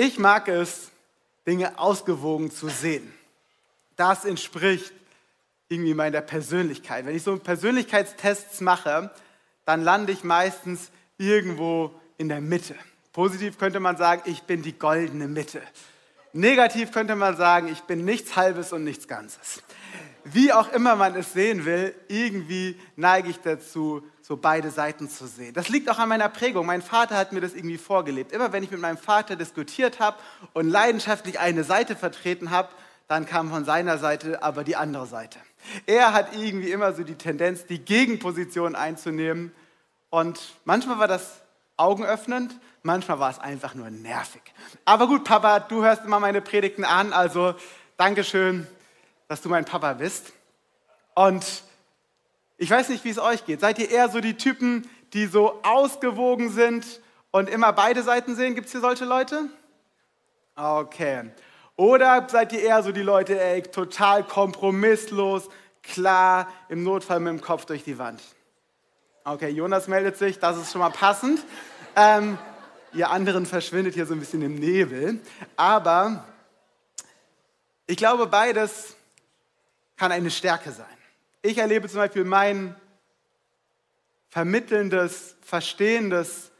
Ich mag es, Dinge ausgewogen zu sehen. Das entspricht irgendwie meiner Persönlichkeit. Wenn ich so Persönlichkeitstests mache, dann lande ich meistens irgendwo in der Mitte. Positiv könnte man sagen, ich bin die goldene Mitte. Negativ könnte man sagen, ich bin nichts Halbes und nichts Ganzes. Wie auch immer man es sehen will, irgendwie neige ich dazu, so beide Seiten zu sehen. Das liegt auch an meiner Prägung. Mein Vater hat mir das irgendwie vorgelebt. Immer wenn ich mit meinem Vater diskutiert habe und leidenschaftlich eine Seite vertreten habe, dann kam von seiner Seite aber die andere Seite. Er hat irgendwie immer so die Tendenz, die Gegenposition einzunehmen. Und manchmal war das augenöffnend, manchmal war es einfach nur nervig. Aber gut, Papa, du hörst immer meine Predigten an, also Dankeschön, dass du mein Papa bist. Und ich weiß nicht, wie es euch geht. Seid ihr eher so die Typen, die so ausgewogen sind und immer beide Seiten sehen? Gibt es hier solche Leute? Okay. Oder seid ihr eher so die Leute, ey, total kompromisslos, klar, im Notfall mit dem Kopf durch die Wand? Okay, Jonas meldet sich, das ist schon mal passend. Ähm, ihr anderen verschwindet hier so ein bisschen im Nebel. Aber ich glaube, beides kann eine Stärke sein. Ich erlebe zum Beispiel mein vermittelndes, verstehendes,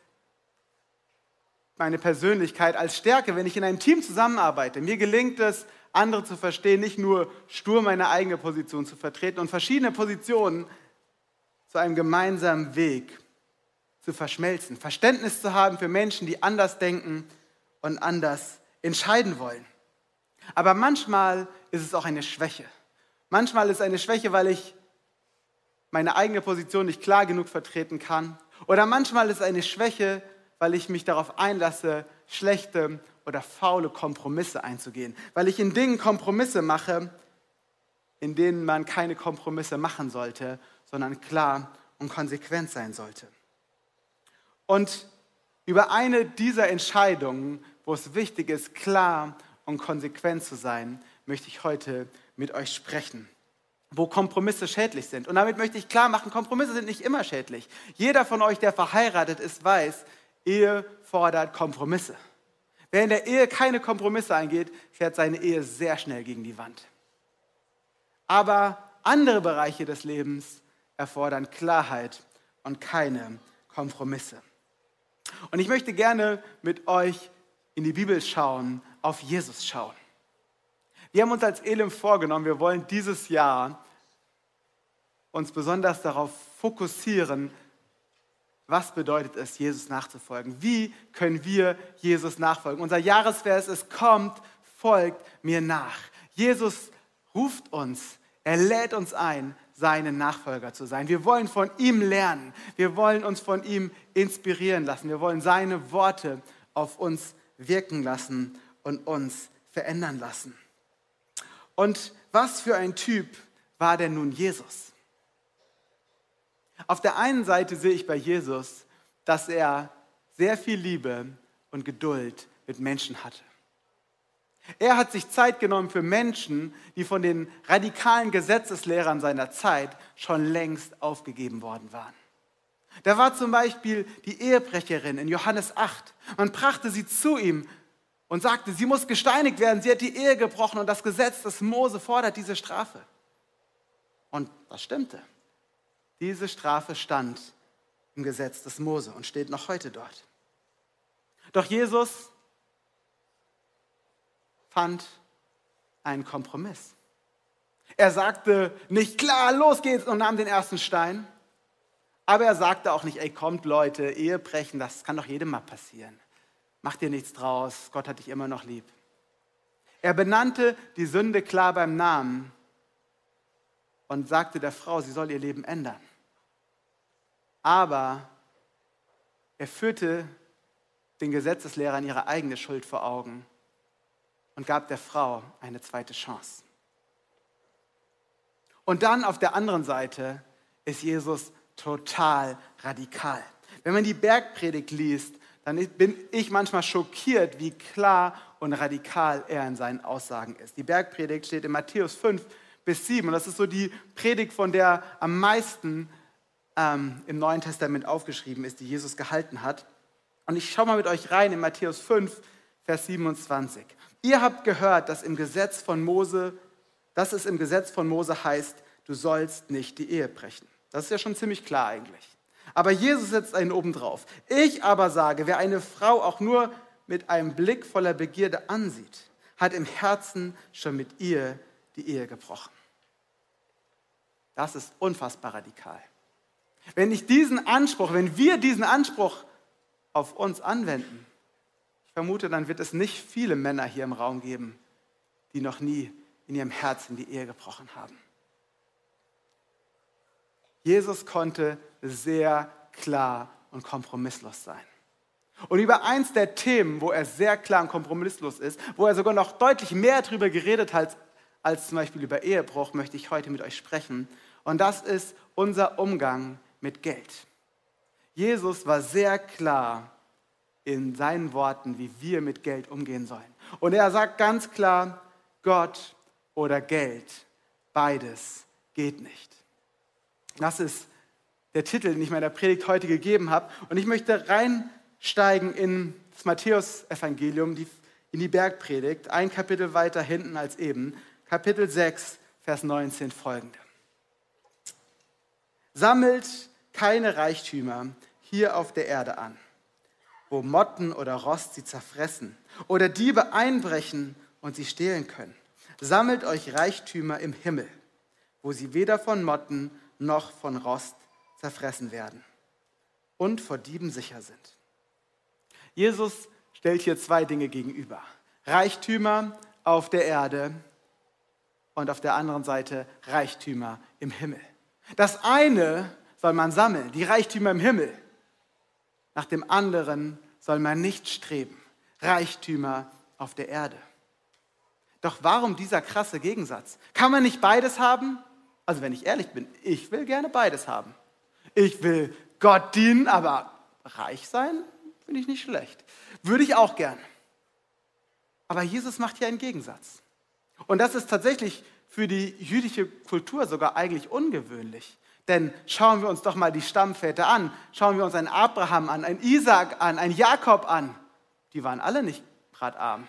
meine Persönlichkeit als Stärke, wenn ich in einem Team zusammenarbeite. Mir gelingt es, andere zu verstehen, nicht nur stur meine eigene Position zu vertreten und verschiedene Positionen zu einem gemeinsamen Weg zu verschmelzen. Verständnis zu haben für Menschen, die anders denken und anders entscheiden wollen. Aber manchmal ist es auch eine Schwäche. Manchmal ist es eine Schwäche, weil ich meine eigene Position nicht klar genug vertreten kann. Oder manchmal ist es eine Schwäche, weil ich mich darauf einlasse, schlechte oder faule Kompromisse einzugehen. Weil ich in Dingen Kompromisse mache, in denen man keine Kompromisse machen sollte, sondern klar und konsequent sein sollte. Und über eine dieser Entscheidungen, wo es wichtig ist, klar und konsequent zu sein, möchte ich heute mit euch sprechen wo Kompromisse schädlich sind. Und damit möchte ich klar machen, Kompromisse sind nicht immer schädlich. Jeder von euch, der verheiratet ist, weiß, Ehe fordert Kompromisse. Wer in der Ehe keine Kompromisse eingeht, fährt seine Ehe sehr schnell gegen die Wand. Aber andere Bereiche des Lebens erfordern Klarheit und keine Kompromisse. Und ich möchte gerne mit euch in die Bibel schauen, auf Jesus schauen. Wir haben uns als Elim vorgenommen, wir wollen dieses Jahr uns besonders darauf fokussieren, was bedeutet es, Jesus nachzufolgen? Wie können wir Jesus nachfolgen? Unser Jahresvers ist, kommt, folgt mir nach. Jesus ruft uns, er lädt uns ein, seinen Nachfolger zu sein. Wir wollen von ihm lernen. Wir wollen uns von ihm inspirieren lassen. Wir wollen seine Worte auf uns wirken lassen und uns verändern lassen. Und was für ein Typ war denn nun Jesus? Auf der einen Seite sehe ich bei Jesus, dass er sehr viel Liebe und Geduld mit Menschen hatte. Er hat sich Zeit genommen für Menschen, die von den radikalen Gesetzeslehrern seiner Zeit schon längst aufgegeben worden waren. Da war zum Beispiel die Ehebrecherin in Johannes 8. Man brachte sie zu ihm und sagte, sie muss gesteinigt werden, sie hat die Ehe gebrochen und das Gesetz des Mose fordert diese Strafe. Und das stimmte. Diese Strafe stand im Gesetz des Mose und steht noch heute dort. Doch Jesus fand einen Kompromiss. Er sagte nicht, klar, los geht's und nahm den ersten Stein. Aber er sagte auch nicht, ey, kommt Leute, Ehebrechen, das kann doch jedem mal passieren. Mach dir nichts draus, Gott hat dich immer noch lieb. Er benannte die Sünde klar beim Namen und sagte der Frau, sie soll ihr Leben ändern. Aber er führte den Gesetzeslehrern ihre eigene Schuld vor Augen und gab der Frau eine zweite Chance. Und dann auf der anderen Seite ist Jesus total radikal. Wenn man die Bergpredigt liest, dann bin ich manchmal schockiert, wie klar und radikal er in seinen Aussagen ist. Die Bergpredigt steht in Matthäus 5 bis 7 und das ist so die Predigt, von der am meisten ähm, im Neuen Testament aufgeschrieben ist, die Jesus gehalten hat. Und ich schaue mal mit euch rein in Matthäus 5, Vers 27. Ihr habt gehört, dass im Gesetz von Mose, dass es im Gesetz von Mose heißt, du sollst nicht die Ehe brechen. Das ist ja schon ziemlich klar eigentlich. Aber Jesus setzt einen obendrauf. Ich aber sage, wer eine Frau auch nur mit einem Blick voller Begierde ansieht, hat im Herzen schon mit ihr die Ehe gebrochen. Das ist unfassbar radikal. Wenn ich diesen Anspruch, wenn wir diesen Anspruch auf uns anwenden, ich vermute, dann wird es nicht viele Männer hier im Raum geben, die noch nie in ihrem Herzen die Ehe gebrochen haben. Jesus konnte sehr klar und kompromisslos sein. Und über eins der Themen, wo er sehr klar und kompromisslos ist, wo er sogar noch deutlich mehr darüber geredet hat, als zum Beispiel über Ehebruch, möchte ich heute mit euch sprechen. Und das ist unser Umgang mit Geld. Jesus war sehr klar in seinen Worten, wie wir mit Geld umgehen sollen. Und er sagt ganz klar, Gott oder Geld, beides geht nicht. Das ist der Titel, den ich meiner Predigt heute gegeben habe. Und ich möchte reinsteigen in das Matthäus-Evangelium, in die Bergpredigt, ein Kapitel weiter hinten als eben, Kapitel 6, Vers 19 folgende. Sammelt keine Reichtümer hier auf der Erde an, wo Motten oder Rost sie zerfressen oder Diebe einbrechen und sie stehlen können. Sammelt euch Reichtümer im Himmel, wo sie weder von Motten noch von Rost zerfressen werden und vor Dieben sicher sind. Jesus stellt hier zwei Dinge gegenüber. Reichtümer auf der Erde und auf der anderen Seite Reichtümer im Himmel. Das eine soll man sammeln, die Reichtümer im Himmel. Nach dem anderen soll man nicht streben, Reichtümer auf der Erde. Doch warum dieser krasse Gegensatz? Kann man nicht beides haben? Also wenn ich ehrlich bin, ich will gerne beides haben. Ich will Gott dienen, aber reich sein finde ich nicht schlecht. Würde ich auch gern. Aber Jesus macht hier einen Gegensatz. Und das ist tatsächlich für die jüdische Kultur sogar eigentlich ungewöhnlich. Denn schauen wir uns doch mal die Stammväter an. Schauen wir uns einen Abraham an, einen Isaac an, einen Jakob an. Die waren alle nicht gerade arm.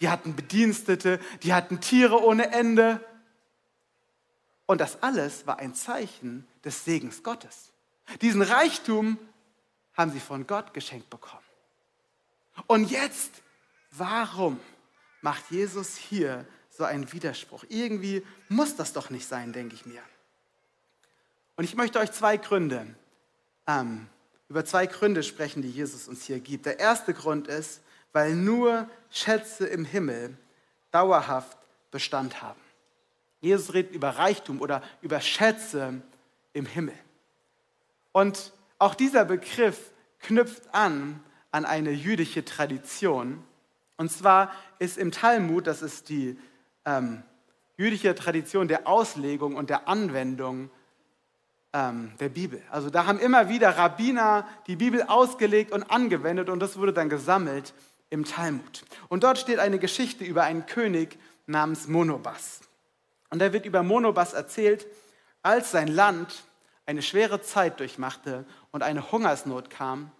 Die hatten Bedienstete, die hatten Tiere ohne Ende. Und das alles war ein Zeichen des Segens Gottes. Diesen Reichtum haben sie von Gott geschenkt bekommen. Und jetzt, warum macht Jesus hier so einen Widerspruch? Irgendwie muss das doch nicht sein, denke ich mir. Und ich möchte euch zwei Gründe, ähm, über zwei Gründe sprechen, die Jesus uns hier gibt. Der erste Grund ist, weil nur Schätze im Himmel dauerhaft Bestand haben. Jesus redet über Reichtum oder über Schätze im Himmel. Und auch dieser Begriff knüpft an an eine jüdische Tradition. Und zwar ist im Talmud, das ist die ähm, jüdische Tradition der Auslegung und der Anwendung ähm, der Bibel. Also da haben immer wieder Rabbiner die Bibel ausgelegt und angewendet und das wurde dann gesammelt im Talmud. Und dort steht eine Geschichte über einen König namens Monobas. Und da wird über Monobas erzählt, als sein Land eine schwere Zeit durchmachte und eine Hungersnot kam,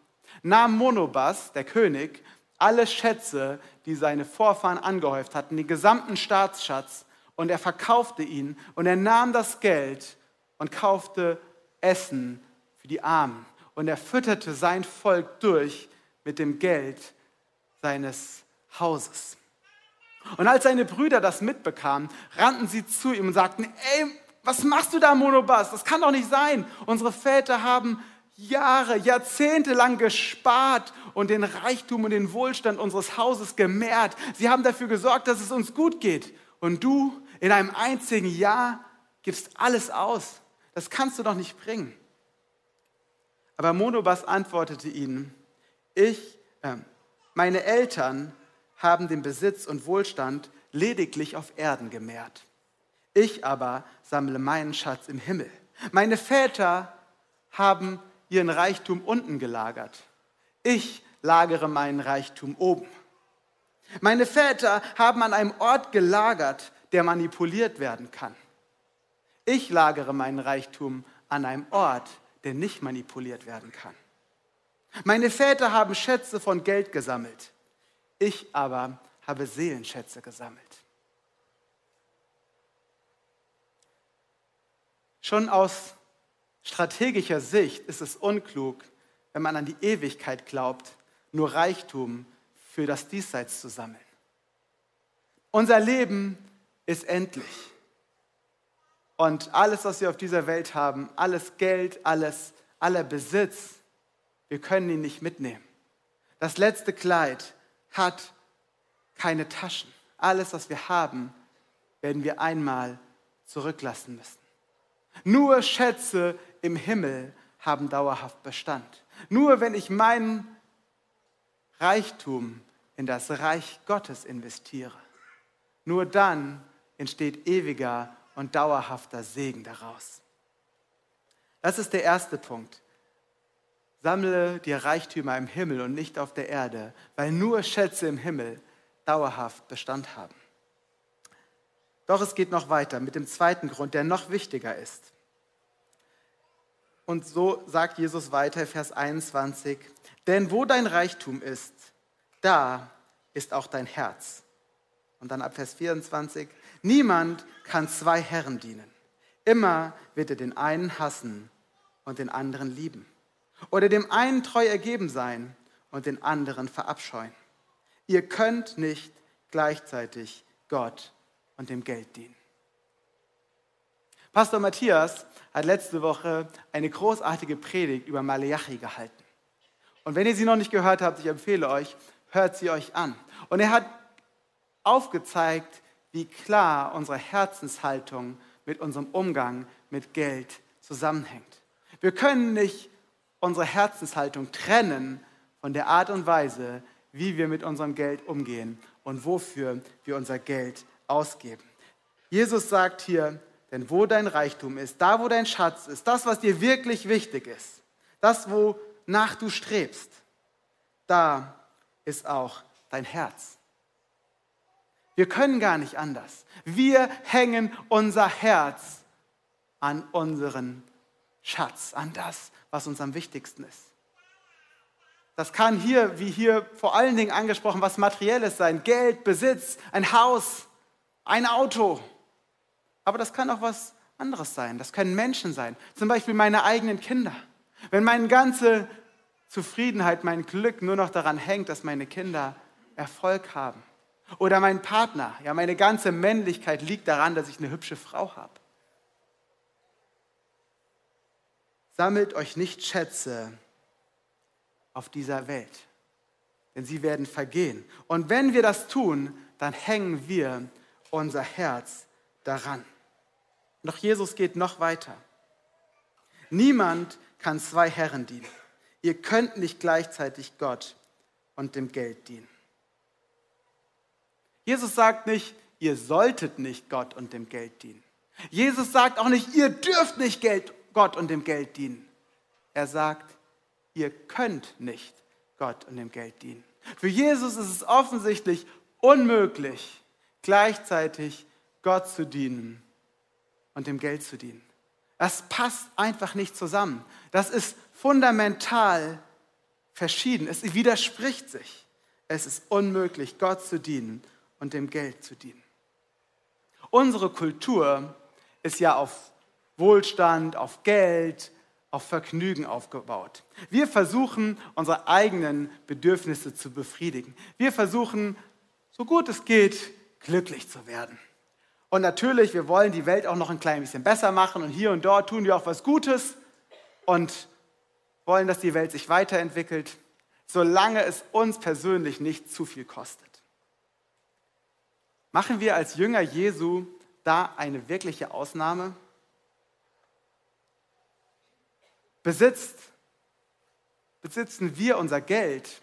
nahm Monobas, der König, alle Schätze, die seine Vorfahren angehäuft hatten, den gesamten Staatsschatz, und er verkaufte ihn und er nahm das Geld und kaufte Essen für die Armen. Und er fütterte sein Volk durch mit dem Geld seines Hauses. Und als seine Brüder das mitbekamen, rannten sie zu ihm und sagten, ey, was machst du da, Monobas? Das kann doch nicht sein. Unsere Väter haben Jahre, Jahrzehnte lang gespart und den Reichtum und den Wohlstand unseres Hauses gemehrt. Sie haben dafür gesorgt, dass es uns gut geht. Und du in einem einzigen Jahr gibst alles aus. Das kannst du doch nicht bringen. Aber Monobas antwortete ihnen, ich, äh, meine Eltern haben den Besitz und Wohlstand lediglich auf Erden gemehrt. Ich aber sammle meinen Schatz im Himmel. Meine Väter haben ihren Reichtum unten gelagert. Ich lagere meinen Reichtum oben. Meine Väter haben an einem Ort gelagert, der manipuliert werden kann. Ich lagere meinen Reichtum an einem Ort, der nicht manipuliert werden kann. Meine Väter haben Schätze von Geld gesammelt. Ich aber habe Seelenschätze gesammelt. Schon aus strategischer Sicht ist es unklug, wenn man an die Ewigkeit glaubt, nur Reichtum für das Diesseits zu sammeln. Unser Leben ist endlich. Und alles, was wir auf dieser Welt haben, alles Geld, alles, aller Besitz, wir können ihn nicht mitnehmen. Das letzte Kleid hat keine Taschen. Alles, was wir haben, werden wir einmal zurücklassen müssen. Nur Schätze im Himmel haben dauerhaft Bestand. Nur wenn ich meinen Reichtum in das Reich Gottes investiere, nur dann entsteht ewiger und dauerhafter Segen daraus. Das ist der erste Punkt. Sammle dir Reichtümer im Himmel und nicht auf der Erde, weil nur Schätze im Himmel dauerhaft Bestand haben. Doch es geht noch weiter mit dem zweiten Grund, der noch wichtiger ist. Und so sagt Jesus weiter, Vers 21, denn wo dein Reichtum ist, da ist auch dein Herz. Und dann ab Vers 24, niemand kann zwei Herren dienen. Immer wird er den einen hassen und den anderen lieben. Oder dem einen treu ergeben sein und den anderen verabscheuen. Ihr könnt nicht gleichzeitig Gott und dem Geld dienen. Pastor Matthias hat letzte Woche eine großartige Predigt über Malachi gehalten. Und wenn ihr sie noch nicht gehört habt, ich empfehle euch, hört sie euch an. Und er hat aufgezeigt, wie klar unsere Herzenshaltung mit unserem Umgang mit Geld zusammenhängt. Wir können nicht unsere Herzenshaltung trennen von der Art und Weise, wie wir mit unserem Geld umgehen und wofür wir unser Geld ausgeben. Jesus sagt hier, denn wo dein Reichtum ist, da wo dein Schatz ist, das, was dir wirklich wichtig ist, das, wonach du strebst, da ist auch dein Herz. Wir können gar nicht anders. Wir hängen unser Herz an unseren Schatz, an das, was uns am wichtigsten ist. Das kann hier, wie hier vor allen Dingen angesprochen, was Materielles sein. Geld, Besitz, ein Haus, ein Auto. Aber das kann auch was anderes sein. Das können Menschen sein. Zum Beispiel meine eigenen Kinder. Wenn meine ganze Zufriedenheit, mein Glück nur noch daran hängt, dass meine Kinder Erfolg haben. Oder mein Partner. Ja, meine ganze Männlichkeit liegt daran, dass ich eine hübsche Frau habe. Sammelt euch nicht Schätze auf dieser Welt, denn sie werden vergehen. Und wenn wir das tun, dann hängen wir unser Herz daran. Doch Jesus geht noch weiter. Niemand kann zwei Herren dienen. Ihr könnt nicht gleichzeitig Gott und dem Geld dienen. Jesus sagt nicht, ihr solltet nicht Gott und dem Geld dienen. Jesus sagt auch nicht, ihr dürft nicht Geld, Gott und dem Geld dienen. Er sagt, ihr könnt nicht Gott und dem Geld dienen. Für Jesus ist es offensichtlich unmöglich, gleichzeitig Gott zu dienen und dem Geld zu dienen. Das passt einfach nicht zusammen. Das ist fundamental verschieden. Es widerspricht sich. Es ist unmöglich, Gott zu dienen und dem Geld zu dienen. Unsere Kultur ist ja auf Wohlstand, auf Geld, auf Vergnügen aufgebaut. Wir versuchen, unsere eigenen Bedürfnisse zu befriedigen. Wir versuchen, so gut es geht, glücklich zu werden. Und natürlich, wir wollen die Welt auch noch ein klein bisschen besser machen und hier und dort tun wir auch was Gutes und wollen, dass die Welt sich weiterentwickelt, solange es uns persönlich nicht zu viel kostet. Machen wir als Jünger Jesu da eine wirkliche Ausnahme? Besitzt, besitzen wir unser Geld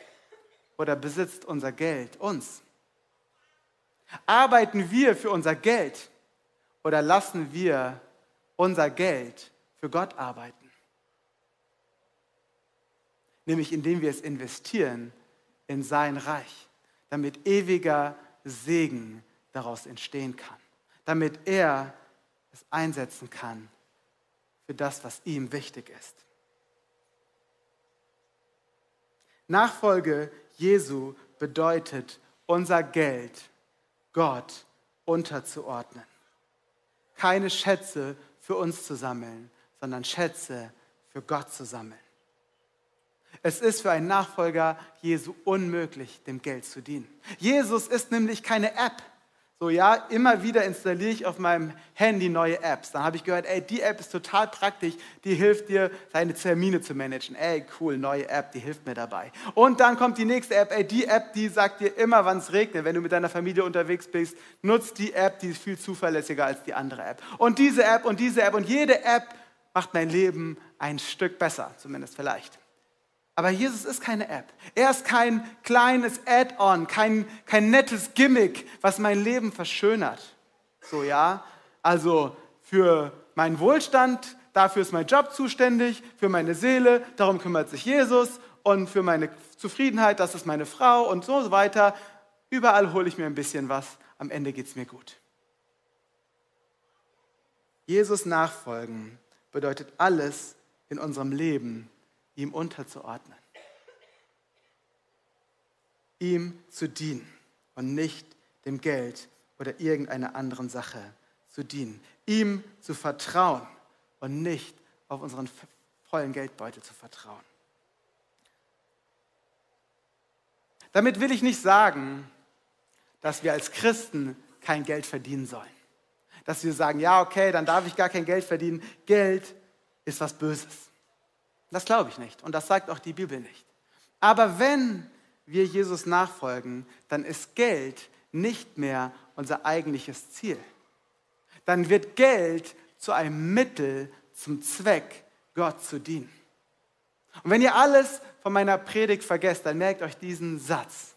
oder besitzt unser Geld uns? Arbeiten wir für unser Geld oder lassen wir unser Geld für Gott arbeiten? Nämlich indem wir es investieren in sein Reich, damit ewiger Segen daraus entstehen kann, damit er es einsetzen kann für das, was ihm wichtig ist. Nachfolge Jesu bedeutet unser Geld Gott unterzuordnen. Keine Schätze für uns zu sammeln, sondern Schätze für Gott zu sammeln. Es ist für einen Nachfolger Jesu unmöglich, dem Geld zu dienen. Jesus ist nämlich keine App. So, ja, immer wieder installiere ich auf meinem Handy neue Apps. Dann habe ich gehört, ey, die App ist total praktisch, die hilft dir, deine Termine zu managen. Ey, cool, neue App, die hilft mir dabei. Und dann kommt die nächste App, ey, die App, die sagt dir immer, wann es regnet. Wenn du mit deiner Familie unterwegs bist, nutzt die App, die ist viel zuverlässiger als die andere App. Und diese App und diese App und jede App macht mein Leben ein Stück besser, zumindest vielleicht. Aber Jesus ist keine App. Er ist kein kleines Add-on, kein, kein nettes Gimmick, was mein Leben verschönert. So, ja. Also für meinen Wohlstand, dafür ist mein Job zuständig, für meine Seele, darum kümmert sich Jesus und für meine Zufriedenheit, das ist meine Frau und so weiter. Überall hole ich mir ein bisschen was, am Ende geht es mir gut. Jesus nachfolgen bedeutet alles in unserem Leben ihm unterzuordnen. Ihm zu dienen und nicht dem Geld oder irgendeiner anderen Sache zu dienen. Ihm zu vertrauen und nicht auf unseren vollen Geldbeutel zu vertrauen. Damit will ich nicht sagen, dass wir als Christen kein Geld verdienen sollen. Dass wir sagen, ja, okay, dann darf ich gar kein Geld verdienen. Geld ist was Böses. Das glaube ich nicht und das sagt auch die Bibel nicht. Aber wenn wir Jesus nachfolgen, dann ist Geld nicht mehr unser eigentliches Ziel. Dann wird Geld zu einem Mittel zum Zweck, Gott zu dienen. Und wenn ihr alles von meiner Predigt vergesst, dann merkt euch diesen Satz.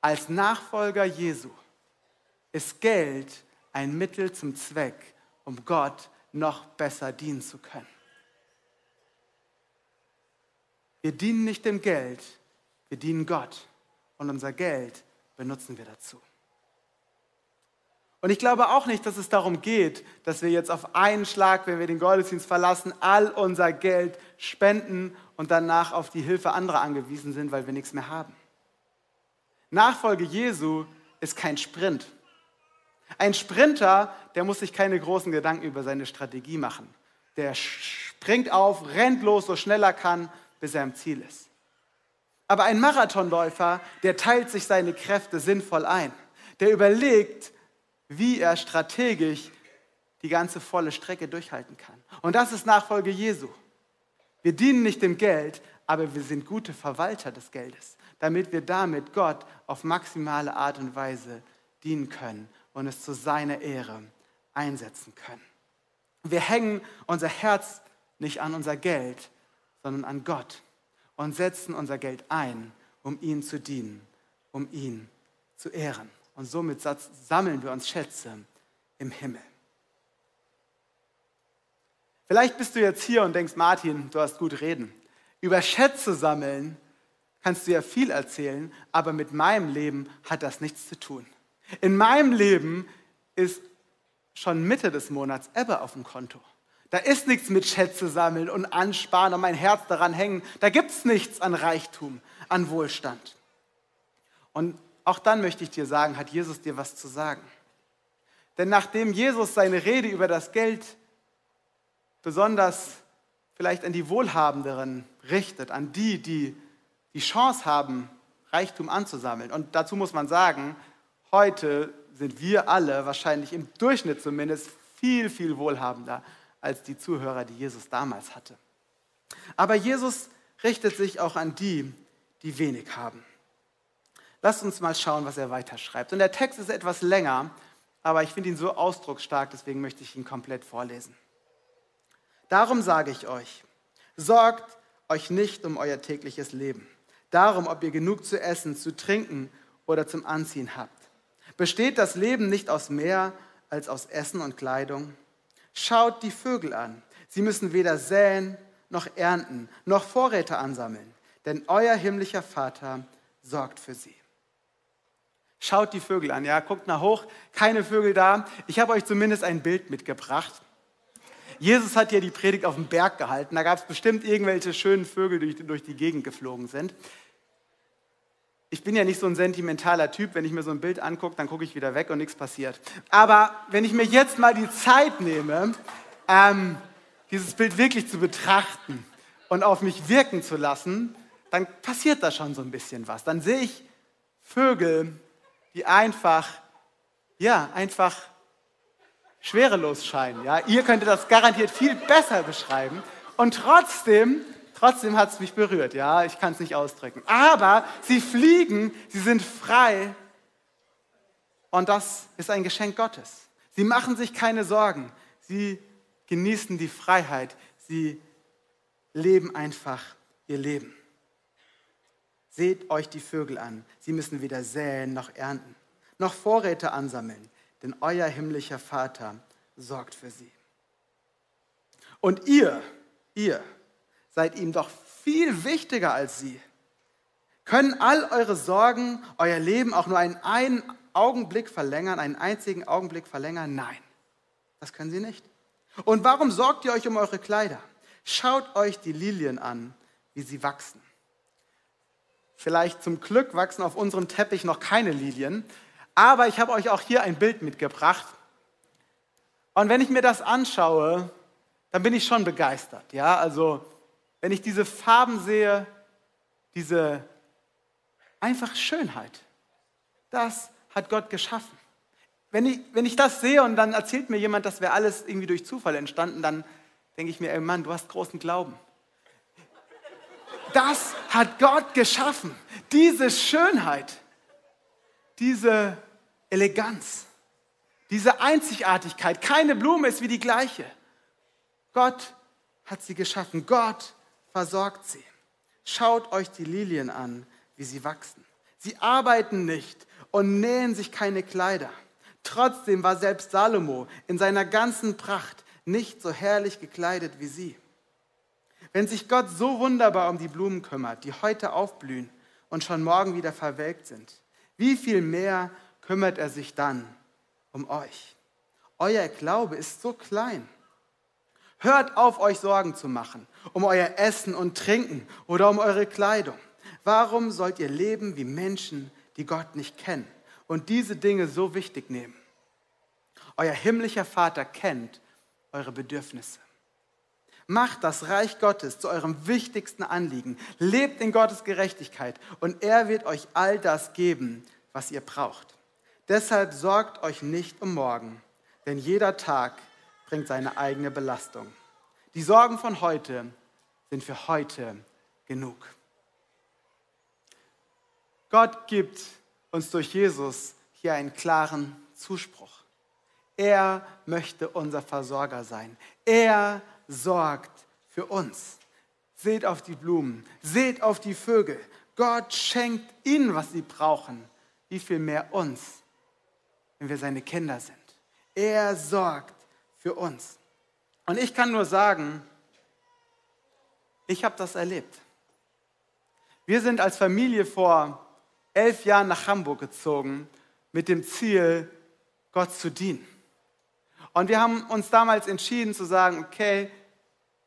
Als Nachfolger Jesu ist Geld ein Mittel zum Zweck, um Gott noch besser dienen zu können. Wir dienen nicht dem Geld, wir dienen Gott und unser Geld benutzen wir dazu. Und ich glaube auch nicht, dass es darum geht, dass wir jetzt auf einen Schlag, wenn wir den Gottesdienst verlassen, all unser Geld spenden und danach auf die Hilfe anderer angewiesen sind, weil wir nichts mehr haben. Nachfolge Jesu ist kein Sprint. Ein Sprinter, der muss sich keine großen Gedanken über seine Strategie machen. Der springt auf, rennt los, so schnell er kann, bis er im Ziel ist. Aber ein Marathonläufer, der teilt sich seine Kräfte sinnvoll ein. Der überlegt, wie er strategisch die ganze volle Strecke durchhalten kann. Und das ist Nachfolge Jesu. Wir dienen nicht dem Geld, aber wir sind gute Verwalter des Geldes, damit wir damit Gott auf maximale Art und Weise dienen können und es zu seiner Ehre einsetzen können. Wir hängen unser Herz nicht an unser Geld, sondern an Gott und setzen unser Geld ein, um ihm zu dienen, um ihn zu ehren. Und somit sammeln wir uns Schätze im Himmel. Vielleicht bist du jetzt hier und denkst, Martin, du hast gut reden. Über Schätze sammeln kannst du ja viel erzählen, aber mit meinem Leben hat das nichts zu tun. In meinem Leben ist schon Mitte des Monats Ebbe auf dem Konto. Da ist nichts mit Schätze sammeln und ansparen und mein Herz daran hängen. Da gibt es nichts an Reichtum, an Wohlstand. Und auch dann möchte ich dir sagen, hat Jesus dir was zu sagen. Denn nachdem Jesus seine Rede über das Geld besonders vielleicht an die Wohlhabenderen richtet, an die, die die Chance haben, Reichtum anzusammeln. Und dazu muss man sagen, heute sind wir alle wahrscheinlich im Durchschnitt zumindest viel, viel wohlhabender als die Zuhörer, die Jesus damals hatte. Aber Jesus richtet sich auch an die, die wenig haben. Lasst uns mal schauen, was er weiterschreibt. Und der Text ist etwas länger, aber ich finde ihn so ausdrucksstark, deswegen möchte ich ihn komplett vorlesen. Darum sage ich euch, sorgt euch nicht um euer tägliches Leben, darum, ob ihr genug zu essen, zu trinken oder zum Anziehen habt. Besteht das Leben nicht aus mehr als aus Essen und Kleidung? Schaut die Vögel an. Sie müssen weder säen noch ernten, noch Vorräte ansammeln, denn euer himmlischer Vater sorgt für sie. Schaut die Vögel an, ja, guckt nach hoch, keine Vögel da. Ich habe euch zumindest ein Bild mitgebracht. Jesus hat ja die Predigt auf dem Berg gehalten. Da gab es bestimmt irgendwelche schönen Vögel, die durch die Gegend geflogen sind. Ich bin ja nicht so ein sentimentaler Typ, wenn ich mir so ein Bild angucke, dann gucke ich wieder weg und nichts passiert. Aber wenn ich mir jetzt mal die Zeit nehme, ähm, dieses Bild wirklich zu betrachten und auf mich wirken zu lassen, dann passiert da schon so ein bisschen was. Dann sehe ich Vögel, die einfach, ja, einfach schwerelos scheinen. Ja? Ihr könntet das garantiert viel besser beschreiben. Und trotzdem, trotzdem hat es mich berührt. Ja, ich kann es nicht ausdrücken. Aber sie fliegen, sie sind frei. Und das ist ein Geschenk Gottes. Sie machen sich keine Sorgen. Sie genießen die Freiheit. Sie leben einfach ihr Leben. Seht euch die Vögel an. Sie müssen weder säen noch ernten, noch Vorräte ansammeln, denn euer himmlischer Vater sorgt für sie. Und ihr, ihr seid ihm doch viel wichtiger als sie. Können all eure Sorgen euer Leben auch nur einen, einen Augenblick verlängern, einen einzigen Augenblick verlängern? Nein, das können sie nicht. Und warum sorgt ihr euch um eure Kleider? Schaut euch die Lilien an, wie sie wachsen. Vielleicht zum Glück wachsen auf unserem Teppich noch keine Lilien, aber ich habe euch auch hier ein Bild mitgebracht. Und wenn ich mir das anschaue, dann bin ich schon begeistert. Ja, also wenn ich diese Farben sehe, diese einfach Schönheit, das hat Gott geschaffen. Wenn ich, wenn ich das sehe und dann erzählt mir jemand, das wäre alles irgendwie durch Zufall entstanden, dann denke ich mir, ey Mann, du hast großen Glauben. Das hat Gott geschaffen. Diese Schönheit, diese Eleganz, diese Einzigartigkeit. Keine Blume ist wie die gleiche. Gott hat sie geschaffen. Gott versorgt sie. Schaut euch die Lilien an, wie sie wachsen. Sie arbeiten nicht und nähen sich keine Kleider. Trotzdem war selbst Salomo in seiner ganzen Pracht nicht so herrlich gekleidet wie sie. Wenn sich Gott so wunderbar um die Blumen kümmert, die heute aufblühen und schon morgen wieder verwelkt sind, wie viel mehr kümmert er sich dann um euch? Euer Glaube ist so klein. Hört auf, euch Sorgen zu machen, um euer Essen und Trinken oder um eure Kleidung. Warum sollt ihr leben wie Menschen, die Gott nicht kennen und diese Dinge so wichtig nehmen? Euer himmlischer Vater kennt eure Bedürfnisse. Macht das Reich Gottes zu eurem wichtigsten Anliegen. Lebt in Gottes Gerechtigkeit und er wird euch all das geben, was ihr braucht. Deshalb sorgt euch nicht um morgen, denn jeder Tag bringt seine eigene Belastung. Die Sorgen von heute sind für heute genug. Gott gibt uns durch Jesus hier einen klaren Zuspruch. Er möchte unser Versorger sein. Er sorgt für uns. Seht auf die Blumen, seht auf die Vögel. Gott schenkt ihnen, was sie brauchen. Wie viel mehr uns, wenn wir seine Kinder sind. Er sorgt für uns. Und ich kann nur sagen, ich habe das erlebt. Wir sind als Familie vor elf Jahren nach Hamburg gezogen mit dem Ziel, Gott zu dienen. Und wir haben uns damals entschieden zu sagen, okay,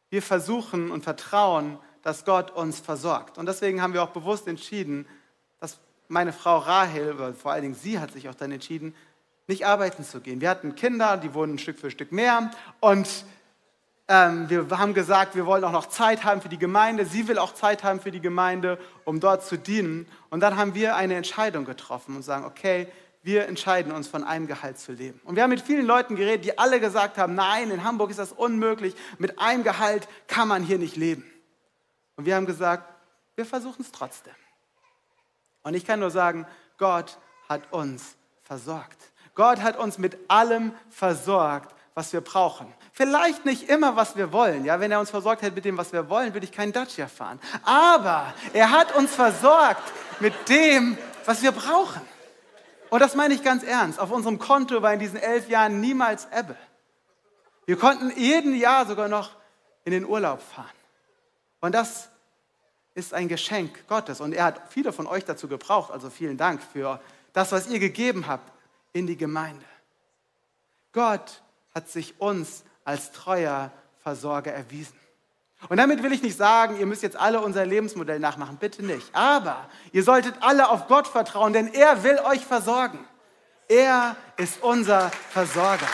wir versuchen und vertrauen, dass Gott uns versorgt. Und deswegen haben wir auch bewusst entschieden, dass meine Frau Rahel, vor allen Dingen sie hat sich auch dann entschieden, nicht arbeiten zu gehen. Wir hatten Kinder, die wurden Stück für Stück mehr. Und ähm, wir haben gesagt, wir wollen auch noch Zeit haben für die Gemeinde. Sie will auch Zeit haben für die Gemeinde, um dort zu dienen. Und dann haben wir eine Entscheidung getroffen und sagen, okay, wir entscheiden uns, von einem Gehalt zu leben. Und wir haben mit vielen Leuten geredet, die alle gesagt haben, nein, in Hamburg ist das unmöglich, mit einem Gehalt kann man hier nicht leben. Und wir haben gesagt, wir versuchen es trotzdem. Und ich kann nur sagen, Gott hat uns versorgt. Gott hat uns mit allem versorgt, was wir brauchen. Vielleicht nicht immer, was wir wollen. Ja, wenn er uns versorgt hätte mit dem, was wir wollen, würde ich keinen Dacia fahren. Aber er hat uns versorgt mit dem, was wir brauchen. Und das meine ich ganz ernst. Auf unserem Konto war in diesen elf Jahren niemals Ebbe. Wir konnten jeden Jahr sogar noch in den Urlaub fahren. Und das ist ein Geschenk Gottes. Und er hat viele von euch dazu gebraucht. Also vielen Dank für das, was ihr gegeben habt in die Gemeinde. Gott hat sich uns als treuer Versorger erwiesen. Und damit will ich nicht sagen, ihr müsst jetzt alle unser Lebensmodell nachmachen, bitte nicht. Aber ihr solltet alle auf Gott vertrauen, denn er will euch versorgen. Er ist unser Versorger.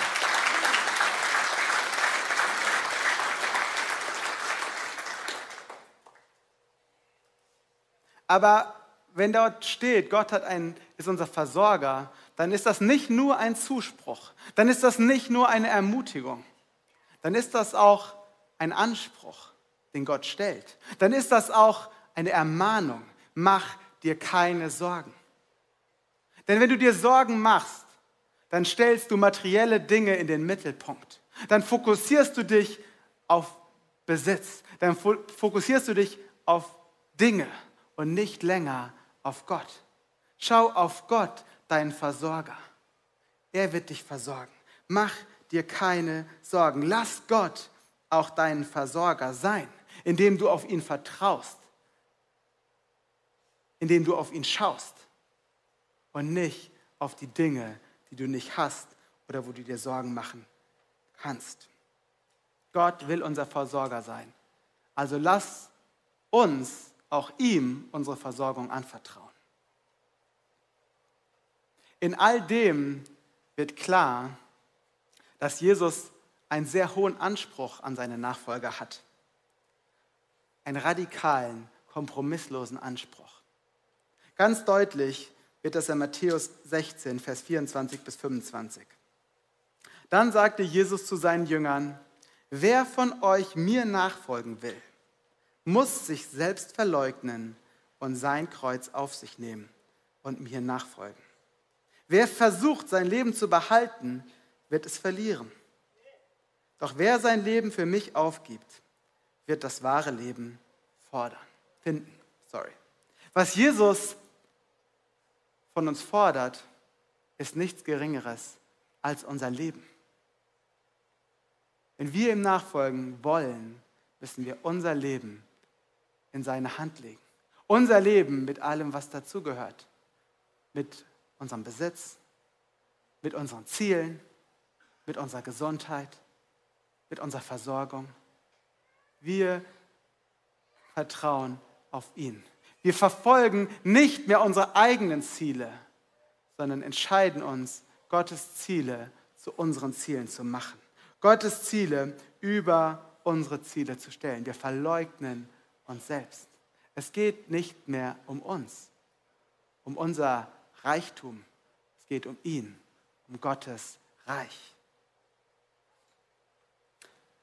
Aber wenn dort steht, Gott hat einen, ist unser Versorger, dann ist das nicht nur ein Zuspruch, dann ist das nicht nur eine Ermutigung, dann ist das auch ein Anspruch, den Gott stellt. Dann ist das auch eine Ermahnung. Mach dir keine Sorgen. Denn wenn du dir Sorgen machst, dann stellst du materielle Dinge in den Mittelpunkt. Dann fokussierst du dich auf Besitz. Dann fokussierst du dich auf Dinge und nicht länger auf Gott. Schau auf Gott, deinen Versorger. Er wird dich versorgen. Mach dir keine Sorgen. Lass Gott auch dein Versorger sein, indem du auf ihn vertraust, indem du auf ihn schaust und nicht auf die Dinge, die du nicht hast oder wo du dir Sorgen machen kannst. Gott will unser Versorger sein. Also lass uns auch ihm unsere Versorgung anvertrauen. In all dem wird klar, dass Jesus einen sehr hohen Anspruch an seine Nachfolger hat. Einen radikalen, kompromisslosen Anspruch. Ganz deutlich wird das in Matthäus 16, Vers 24 bis 25. Dann sagte Jesus zu seinen Jüngern, wer von euch mir nachfolgen will, muss sich selbst verleugnen und sein Kreuz auf sich nehmen und mir nachfolgen. Wer versucht, sein Leben zu behalten, wird es verlieren. Doch wer sein Leben für mich aufgibt, wird das wahre Leben fordern, finden. Sorry. Was Jesus von uns fordert, ist nichts Geringeres als unser Leben. Wenn wir ihm nachfolgen wollen, müssen wir unser Leben in seine Hand legen. Unser Leben mit allem, was dazugehört. Mit unserem Besitz, mit unseren Zielen, mit unserer Gesundheit, mit unserer Versorgung. Wir vertrauen auf ihn. Wir verfolgen nicht mehr unsere eigenen Ziele, sondern entscheiden uns, Gottes Ziele zu unseren Zielen zu machen. Gottes Ziele über unsere Ziele zu stellen. Wir verleugnen uns selbst. Es geht nicht mehr um uns, um unser Reichtum. Es geht um ihn, um Gottes Reich.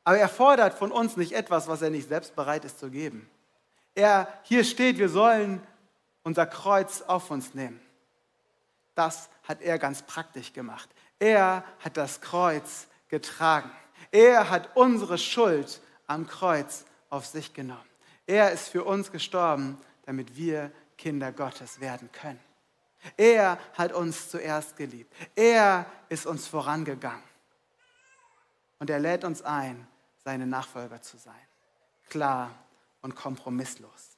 Aber er fordert von uns nicht etwas, was er nicht selbst bereit ist zu geben. Er, hier steht, wir sollen unser Kreuz auf uns nehmen. Das hat er ganz praktisch gemacht. Er hat das Kreuz getragen. Er hat unsere Schuld am Kreuz auf sich genommen. Er ist für uns gestorben, damit wir Kinder Gottes werden können. Er hat uns zuerst geliebt. Er ist uns vorangegangen. Und er lädt uns ein, seine Nachfolger zu sein. Klar und kompromisslos.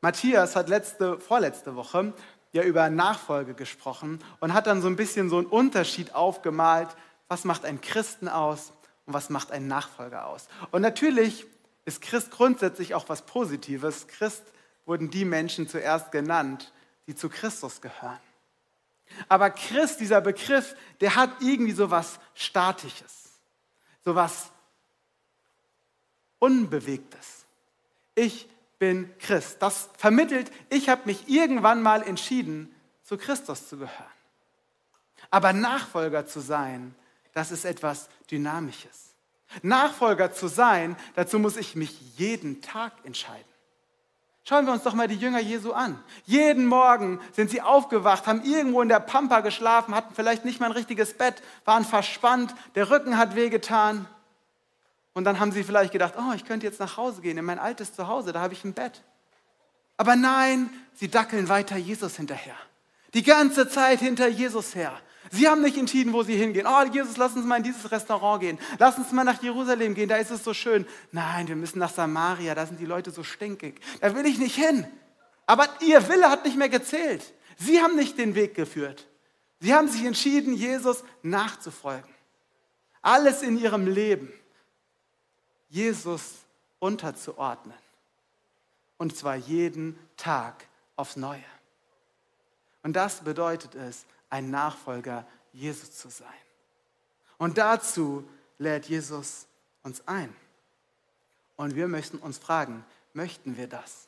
Matthias hat letzte, vorletzte Woche ja über Nachfolge gesprochen und hat dann so ein bisschen so einen Unterschied aufgemalt. Was macht ein Christen aus und was macht ein Nachfolger aus? Und natürlich ist Christ grundsätzlich auch was Positives. Christ wurden die Menschen zuerst genannt, die zu Christus gehören. Aber Christ, dieser Begriff, der hat irgendwie so was Statisches, so was Unbewegtes. Ich bin Christ. Das vermittelt, ich habe mich irgendwann mal entschieden, zu Christus zu gehören. Aber Nachfolger zu sein, das ist etwas Dynamisches. Nachfolger zu sein, dazu muss ich mich jeden Tag entscheiden. Schauen wir uns doch mal die Jünger Jesu an. Jeden Morgen sind sie aufgewacht, haben irgendwo in der Pampa geschlafen, hatten vielleicht nicht mal ein richtiges Bett, waren verspannt, der Rücken hat wehgetan. Und dann haben sie vielleicht gedacht, oh, ich könnte jetzt nach Hause gehen, in mein altes Zuhause, da habe ich ein Bett. Aber nein, sie dackeln weiter Jesus hinterher. Die ganze Zeit hinter Jesus her. Sie haben nicht entschieden, wo sie hingehen. Oh, Jesus, lass uns mal in dieses Restaurant gehen. Lass uns mal nach Jerusalem gehen, da ist es so schön. Nein, wir müssen nach Samaria, da sind die Leute so stinkig. Da will ich nicht hin. Aber ihr Wille hat nicht mehr gezählt. Sie haben nicht den Weg geführt. Sie haben sich entschieden, Jesus nachzufolgen. alles in ihrem Leben Jesus unterzuordnen. Und zwar jeden Tag aufs Neue. Und das bedeutet es, ein Nachfolger Jesus zu sein. Und dazu lädt Jesus uns ein. Und wir möchten uns fragen, möchten wir das?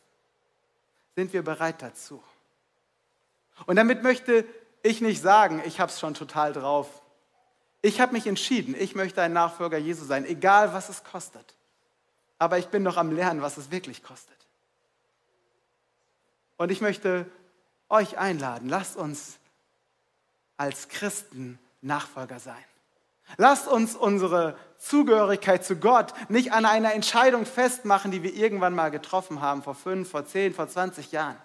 Sind wir bereit dazu? Und damit möchte ich nicht sagen, ich habe es schon total drauf. Ich habe mich entschieden, ich möchte ein Nachfolger Jesu sein, egal was es kostet. Aber ich bin noch am Lernen, was es wirklich kostet. Und ich möchte euch einladen, lasst uns als Christen Nachfolger sein. Lasst uns unsere Zugehörigkeit zu Gott nicht an einer Entscheidung festmachen, die wir irgendwann mal getroffen haben, vor fünf, vor zehn, vor 20 Jahren.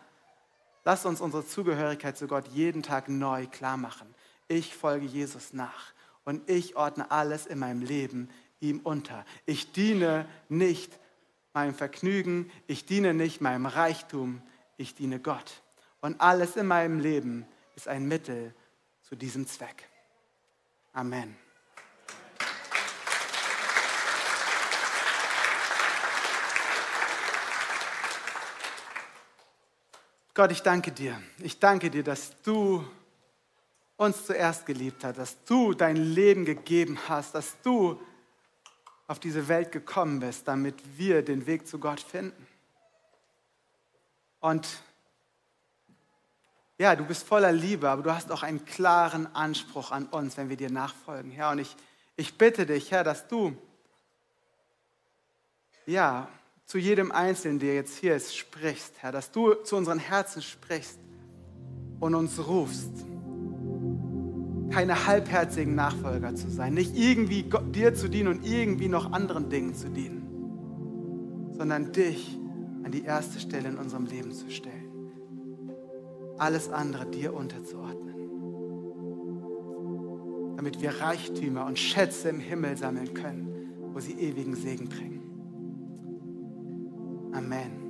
Lasst uns unsere Zugehörigkeit zu Gott jeden Tag neu klar machen. Ich folge Jesus nach und ich ordne alles in meinem Leben ihm unter. Ich diene nicht meinem Vergnügen, ich diene nicht meinem Reichtum, ich diene Gott. Und alles in meinem Leben ist ein Mittel zu diesem Zweck. Amen. Gott, ich danke dir. Ich danke dir, dass du uns zuerst geliebt hast, dass du dein Leben gegeben hast, dass du auf diese Welt gekommen bist, damit wir den Weg zu Gott finden. Und ja, du bist voller Liebe, aber du hast auch einen klaren Anspruch an uns, wenn wir dir nachfolgen, Herr. Und ich, ich bitte dich, Herr, dass du, ja, zu jedem Einzelnen, der jetzt hier ist, sprichst, Herr, dass du zu unseren Herzen sprichst und uns rufst, keine halbherzigen Nachfolger zu sein, nicht irgendwie dir zu dienen und irgendwie noch anderen Dingen zu dienen, sondern dich an die erste Stelle in unserem Leben zu stellen. Alles andere dir unterzuordnen, damit wir Reichtümer und Schätze im Himmel sammeln können, wo sie ewigen Segen bringen. Amen.